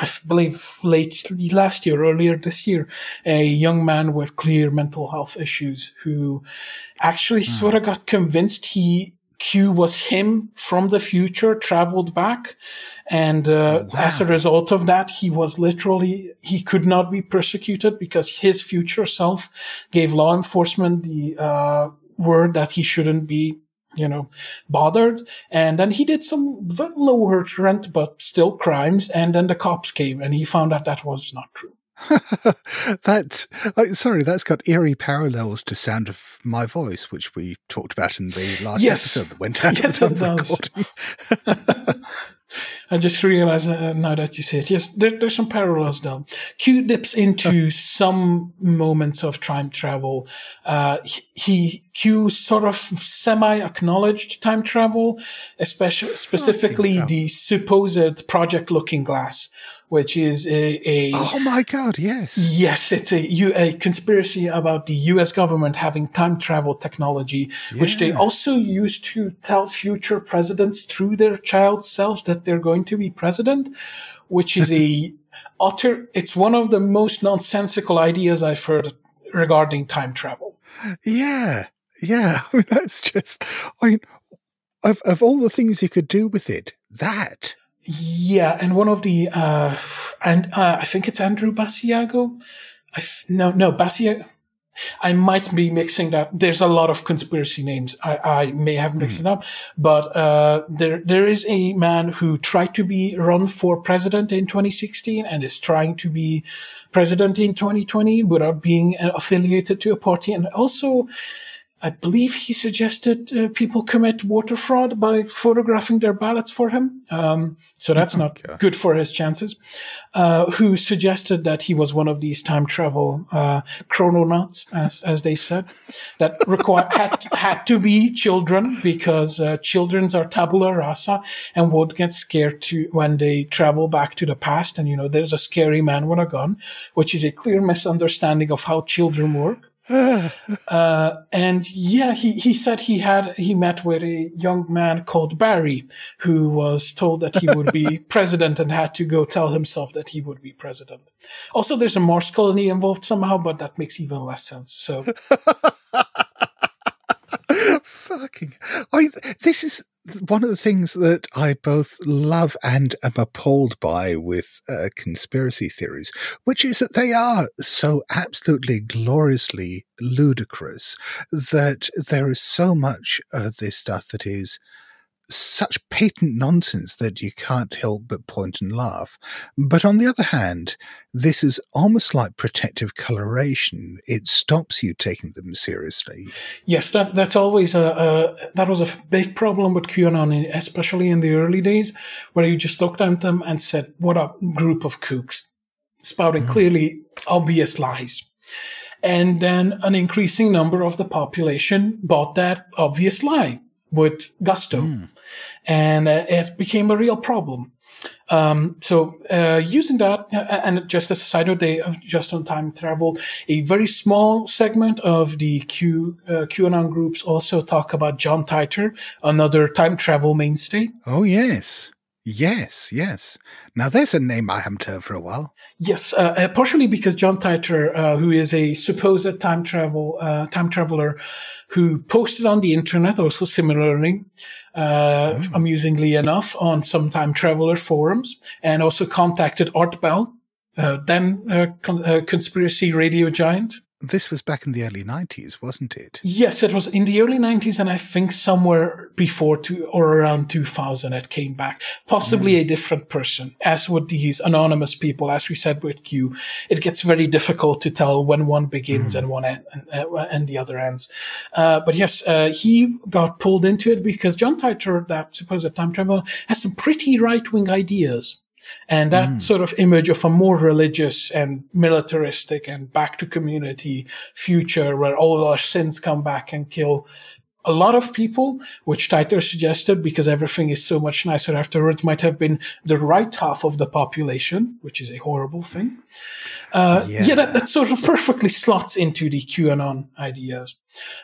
I f- believe late last year, earlier this year, a young man with clear mental health issues who actually sort of got convinced he Q was him from the future, traveled back. And uh, as a result of that, he was literally, he could not be persecuted because his future self gave law enforcement the uh, word that he shouldn't be, you know, bothered. And then he did some lower rent, but still crimes. And then the cops came and he found out that was not true. *laughs* that's uh, sorry. That's got eerie parallels to "Sound of My Voice," which we talked about in the last Yes. episode that went out. *laughs* Yes, at it the of does. recording. *laughs* I just realized uh, now that you say it. Yes, there, there's some parallels though. Q dips into some moments of time travel. Uh, he, he Q sort of semi acknowledged time travel, especially specifically the supposed Project Looking Glass, which is a, a Oh my god! Yes. Yes, it's a, a conspiracy about the US government having time travel technology, which they also use to tell future presidents through their child selves that they're going to be president, which is a *laughs* utter, it's one of the most nonsensical ideas I've heard regarding time travel. Yeah. Yeah. *laughs* I mean, that's just. I mean, of of all the things you could do with it, that. Yeah, and one of the, uh, and uh, I think it's Andrew Basiago. I f- no, no, Basiago. I might be mixing that. There's a lot of conspiracy names. I, I may have mixed it up, but uh, there there is a man who tried to be run for president in 2016 and is trying to be president in 2020 without being affiliated to a party, and also I believe he suggested uh, people commit voter fraud by photographing their ballots for him. Um, so that's not okay. good for his chances. Uh, who suggested that he was one of these time travel uh, chrononauts, as as they said, that require *laughs* had had to be children because uh, children are tabula rasa and would get scared to when they travel back to the past. And you know, there's a scary man with a gun, which is a clear misunderstanding of how children work. *sighs* uh, and yeah, he, he said he had he met with a young man called Barry who was told that he would be *laughs* president and had to go tell himself that he would be president. Also, there's a Mars colony involved somehow, but that makes even less sense. So. *laughs* Fucking, I, this is one of the things that I both love and am appalled by with uh, conspiracy theories, which is that they are so absolutely gloriously ludicrous that there is so much of this stuff that is such patent nonsense that you can't help but point and laugh. But on the other hand, this is almost like protective coloration. It stops you taking them seriously. Yes, that that's always a, a that was a big problem with QAnon, especially in the early days, where you just looked at them and said, "What a group of kooks," spouting mm. clearly obvious lies. And then an increasing number of the population bought that obvious lie with gusto. Mm. And uh, it became a real problem. Um, so uh, using that, uh, and just as a side note, they uh, just on time travel. A very small segment of the Q uh, QAnon groups also talk about John Titor, another time travel mainstay. Oh yes, yes, yes. Now there's a name I haven't heard for a while. Yes, uh, uh, partially because John Titor, who is a supposed time travel time traveler who posted on the internet also similarly, uh, oh. amusingly enough, on some time traveler forums and also contacted Art Bell, uh, then uh, con- uh, conspiracy radio giant, this was back in the early 90s, wasn't it? Yes, it was in the early 90s, and I think somewhere before two or around 2000 it came back. Possibly mm. a different person, as with these anonymous people. As we said with Q, it gets very difficult to tell when one begins mm. and one end, and, uh, and the other ends. Uh, but yes, uh, he got pulled into it because John Titor, that supposed time traveler, has some pretty right wing ideas. And that mm. sort of image of a more religious and militaristic and back to community future where all our sins come back and kill a lot of people, which Titor suggested because everything is so much nicer afterwards, might have been the right half of the population, which is a horrible thing. Uh, yeah, yeah that, that, sort of perfectly slots into the QAnon ideas.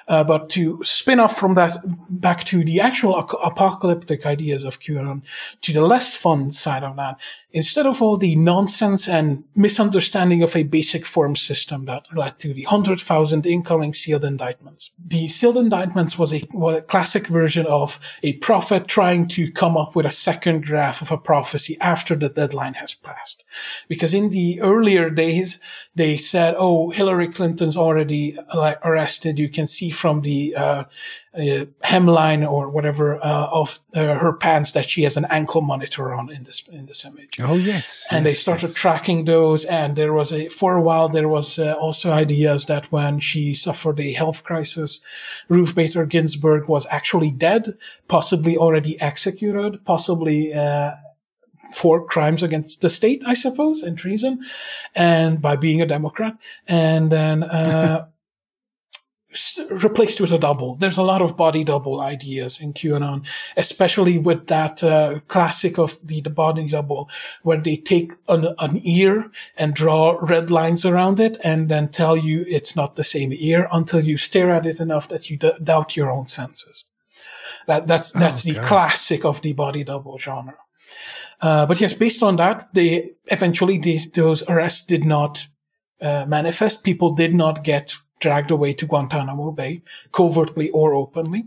Uh, but to spin off from that back to the actual apocalyptic ideas of QAnon, to the less fun side of that, instead of all the nonsense and misunderstanding of a basic form system that led to the 100,000 incoming sealed indictments. The sealed indictments was a, was a classic version of a prophet trying to come up with a second draft of a prophecy after the deadline has passed. Because in the earlier days, they said, oh, Hillary Clinton's already arrested. You can see from the uh, uh, hemline or whatever uh, of uh, her pants that she has an ankle monitor on in this in this image. Oh yes, and yes, they started yes. tracking those. And there was a for a while there was uh, also ideas that when she suffered a health crisis, Ruth Bader Ginsburg was actually dead, possibly already executed, possibly uh, for crimes against the state, I suppose, and treason, and by being a Democrat, and then uh, *laughs* replaced with a double. There's a lot of body double ideas in QAnon, especially with that uh, classic of the, the body double, where they take an, an ear and draw red lines around it, and then tell you it's not the same ear until you stare at it enough that you d- doubt your own senses. That, that's that's oh, the classic of the body double genre. Uh, but yes, based on that, they eventually these, those arrests did not uh, manifest. People did not get dragged away to Guantanamo Bay, covertly or openly.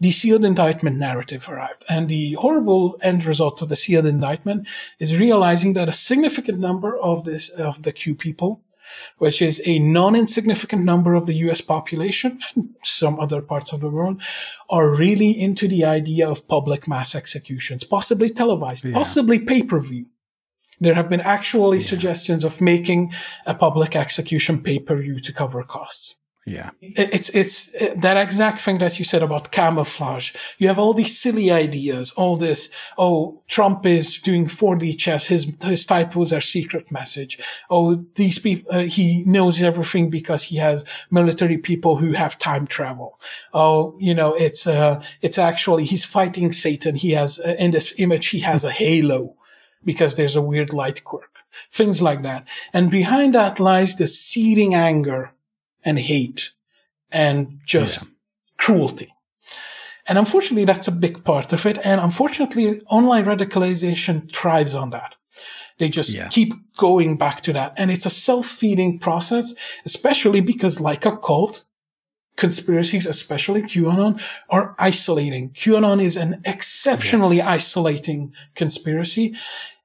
The sealed indictment narrative arrived, and the horrible end result of the sealed indictment is realizing that a significant number of this of the Q people which is a non-insignificant number of the US population and some other parts of the world are really into the idea of public mass executions, possibly televised, Yeah. possibly pay-per-view. There have been actually Yeah. suggestions of making a public execution pay-per-view to cover costs. Yeah. It's it's uh, that exact thing that you said about camouflage. You have all these silly ideas, all this. Oh, Trump is doing 4D chess. His his typos are secret message. Oh, these people. Uh, he knows everything because he has military people who have time travel. Oh, you know, it's uh, it's actually he's fighting Satan. He has uh, in this image he has a halo because there's a weird light quirk. Things like that, and behind that lies the seething anger and hate and just Yeah. cruelty. And unfortunately, that's a big part of it. And unfortunately, online radicalization thrives on that. They just Yeah. keep going back to that. And it's a self-feeding process, especially because like a cult, conspiracies, especially QAnon, are isolating. QAnon is an exceptionally Yes. isolating conspiracy.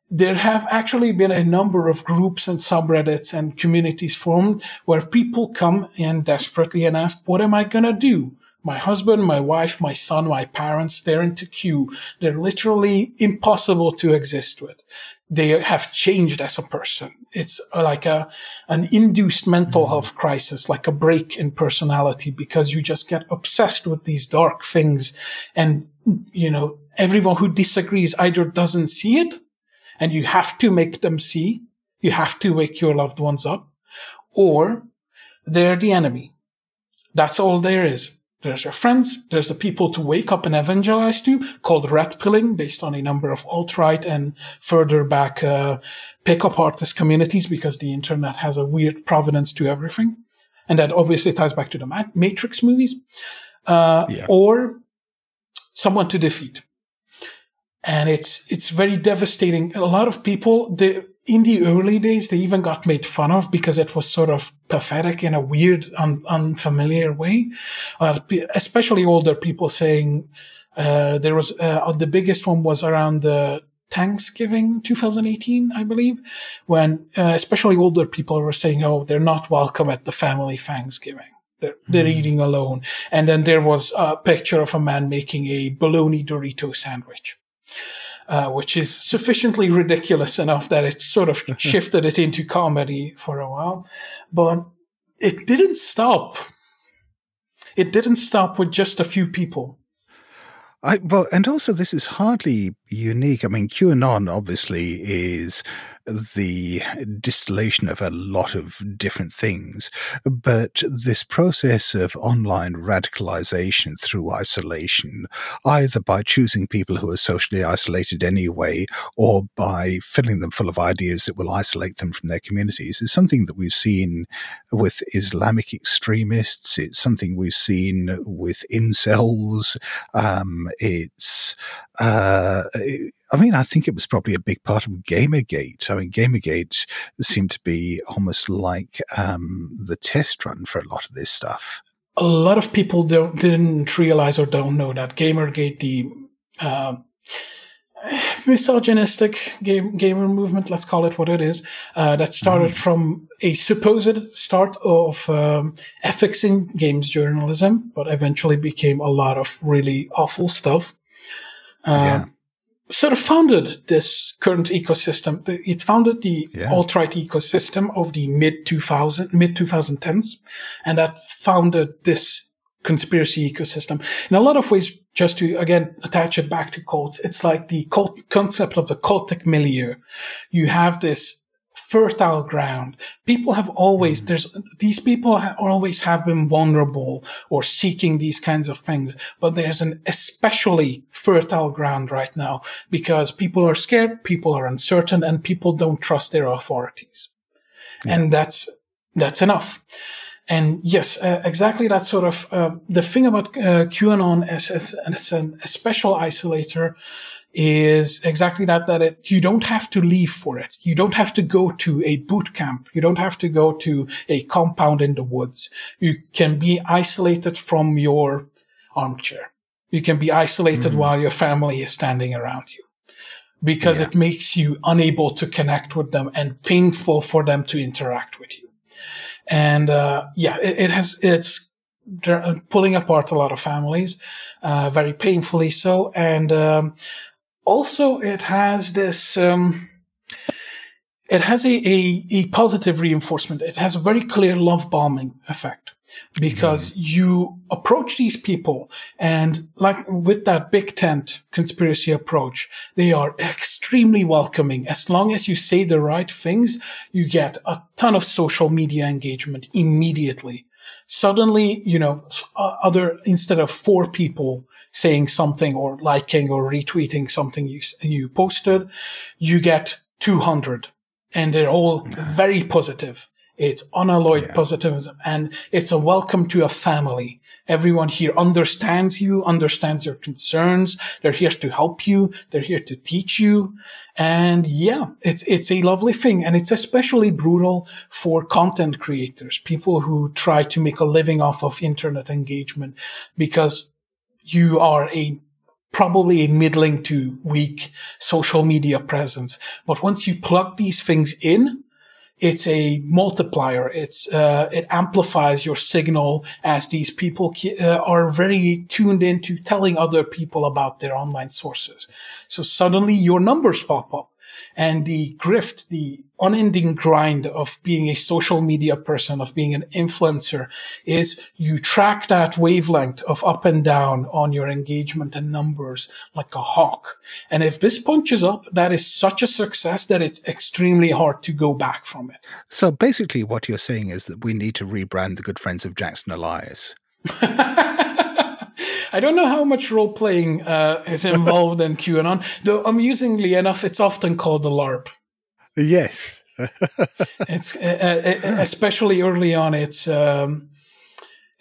There have actually been a number of groups and subreddits and communities formed where people come in desperately and ask, what am I going to do? My husband, my wife, my son, my parents, they're into Q. They're literally impossible to exist with. They have changed as a person. It's like a, an induced mental health crisis, like a break in personality because you just get obsessed with these dark things. And, you know, everyone who disagrees either doesn't see it and you have to make them see. You have to wake your loved ones up or they're the enemy. That's all there is. There's your friends. There's the people to wake up and evangelize to, called red pilling, based on a number of alt-right and further back uh, pickup artist communities, because the internet has a weird provenance to everything, and that obviously ties back to the Matrix movies. Uh, Yeah. Or someone to defeat, and it's it's very devastating. A lot of people, they, in the early days, they even got made fun of because it was sort of pathetic in a weird, un- unfamiliar way. Uh, especially older people saying uh, there was uh, the biggest one was around uh, Thanksgiving 2018, I believe, when uh, especially older people were saying, "Oh, they're not welcome at the family Thanksgiving." They're, they're eating alone. And then there was a picture of a man making a bologna Dorito sandwich uh, which is sufficiently ridiculous enough that it sort of *laughs* shifted it into comedy for a while. But it didn't stop. It didn't stop with just a few people. I, well, and also this is hardly unique. I mean, QAnon obviously is the distillation of a lot of different things, but this process of online radicalization through isolation, either by choosing people who are socially isolated anyway, or by filling them full of ideas that will isolate them from their communities, is something that we've seen with Islamic extremists. It's something we've seen with incels. Um, it's, uh, I mean, I think it was probably a big part of Gamergate. I mean, Gamergate seemed to be almost like um, the test run for a lot of this stuff. A lot of people don't, didn't realize or don't know that Gamergate, the uh, *sighs* misogynistic game, gamer movement, let's call it what it is, uh, that started from a supposed start of um, ethics in games journalism, but eventually became a lot of really awful stuff. Yeah. Sort of founded this current ecosystem. It founded the Yeah. alt-right ecosystem of the mid 2000, mid 2010s, and that founded this conspiracy ecosystem. In a lot of ways, just to again attach it back to cults, it's like the cult concept of the cultic milieu. You have this fertile ground. People have always, there's, these people ha- always have been vulnerable or seeking these kinds of things, but there's an especially fertile ground right now because people are scared, people are uncertain, and people don't trust their authorities. And that's, that's enough. And yes, uh, exactly that sort of, uh, the thing about uh, QAnon as, as, as an, a special isolator is exactly that, that it, you don't have to leave for it. You don't have to go to a boot camp. You don't have to go to a compound in the woods. You can be isolated from your armchair. You can be isolated while your family is standing around you because Yeah. it makes you unable to connect with them and painful for them to interact with you. and uh, yeah, it, it, has it's pulling apart a lot of families, uh, very painfully so, and um, also it has this. Um, it has a, a, a, positive reinforcement. It has a very clear love bombing effect because mm. you approach these people and like with that big tent conspiracy approach, they are extremely welcoming. As long as you say the right things, you get a ton of social media engagement immediately. Suddenly, you know, uh, other, instead of four people saying something or liking or retweeting something you, you posted, you get 200 and they're all very positive. It's unalloyed yeah. positivism and it's a welcome to a family. Everyone here understands you, understands your concerns. They're here to help you. They're here to teach you. And yeah, it's, it's a lovely thing. And it's especially brutal for content creators, people who try to make a living off of internet engagement because you are a probably a middling to weak social media presence. But once you plug these things in, it's a multiplier. It's uh, it amplifies your signal as these people uh, are very tuned into telling other people about their online sources. So suddenly your numbers pop up, and the grift, the unending grind of being a social media person, of being an influencer is you track that wavelength of up and down on your engagement and numbers like a hawk. And if this punches up, that is such a success that it's extremely hard to go back from it. So basically what you're saying is that we need to rebrand the good friends of Jackson Elias. *laughs* I don't know how much role playing uh, is involved in QAnon, though amusingly enough, it's often called a LARP. Yes. *laughs* it's uh, uh, especially early on. It's um,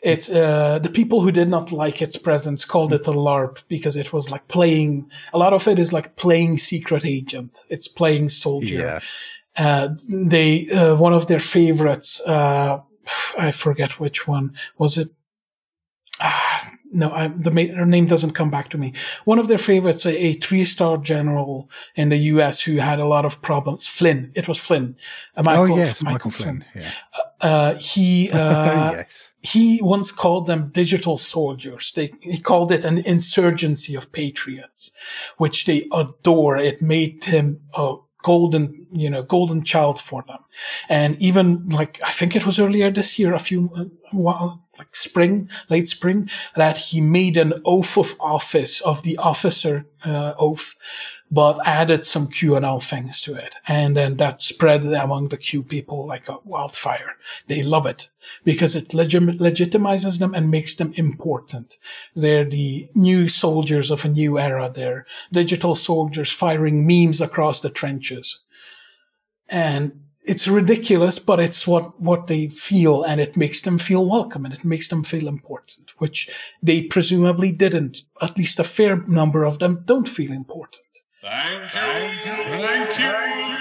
it's uh, the people who did not like its presence called it a LARP because it was like playing. A lot of it is like playing secret agent. It's playing soldier. Yeah. Uh, they uh, one of their favorites. Uh, I forget which one was it. Ah, no, I, the her name doesn't come back to me. One of their favorites, a, a three-star general in the U.S. who had a lot of problems. Flynn. It was Flynn. Uh, Michael, oh yes, Michael, Michael Flynn. Flynn. Yeah. Uh, uh he *laughs* uh, yes. he once called them digital soldiers. They, he called it an insurgency of patriots, which they adore. It made him a golden, you know, golden child for them. And even like, I think it was earlier this year, a few, uh, like spring, late spring, that he made an oath of office of the officer uh, oath, but added some QAnon things to it. And then that spread among the Q people like a wildfire. They love it because it legit- legitimizes them and makes them important. They're the new soldiers of a new era. They're digital soldiers firing memes across the trenches. And it's ridiculous, but it's what, what they feel and it makes them feel welcome and it makes them feel important, which they presumably didn't. At least a fair number of them don't feel important. Thank you. Thank you.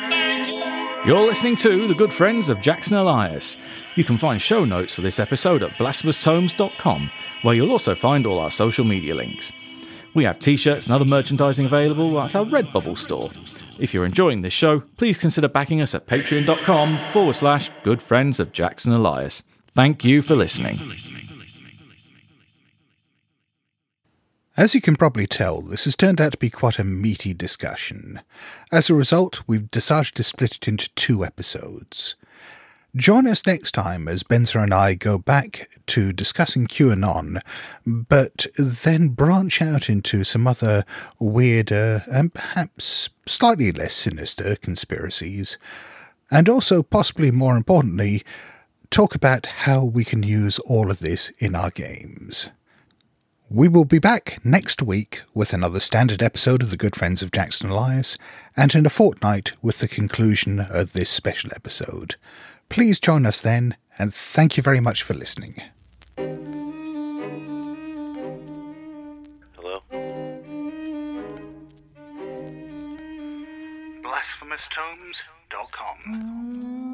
Thank you. You're listening to The Good Friends of Jackson Elias. You can find show notes for this episode at blasphemoustomes.com, where you'll also find all our social media links. We have t shirts and other merchandising available at our Redbubble store. If you're enjoying this show, please consider backing us at patreon.com forward slash good friends of Jackson Elias. Thank you for listening. As you can probably tell, this has turned out to be quite a meaty discussion. As a result, we've decided to split it into two episodes. Join us next time as Benza and I go back to discussing QAnon, but then branch out into some other weirder and perhaps slightly less sinister conspiracies, and also, possibly more importantly, talk about how we can use all of this in our games. We will be back next week with another standard episode of The Good Friends of Jackson Elias, and in a fortnight with the conclusion of this special episode. Please join us then, and thank you very much for listening. Hello? BlasphemousTomes.com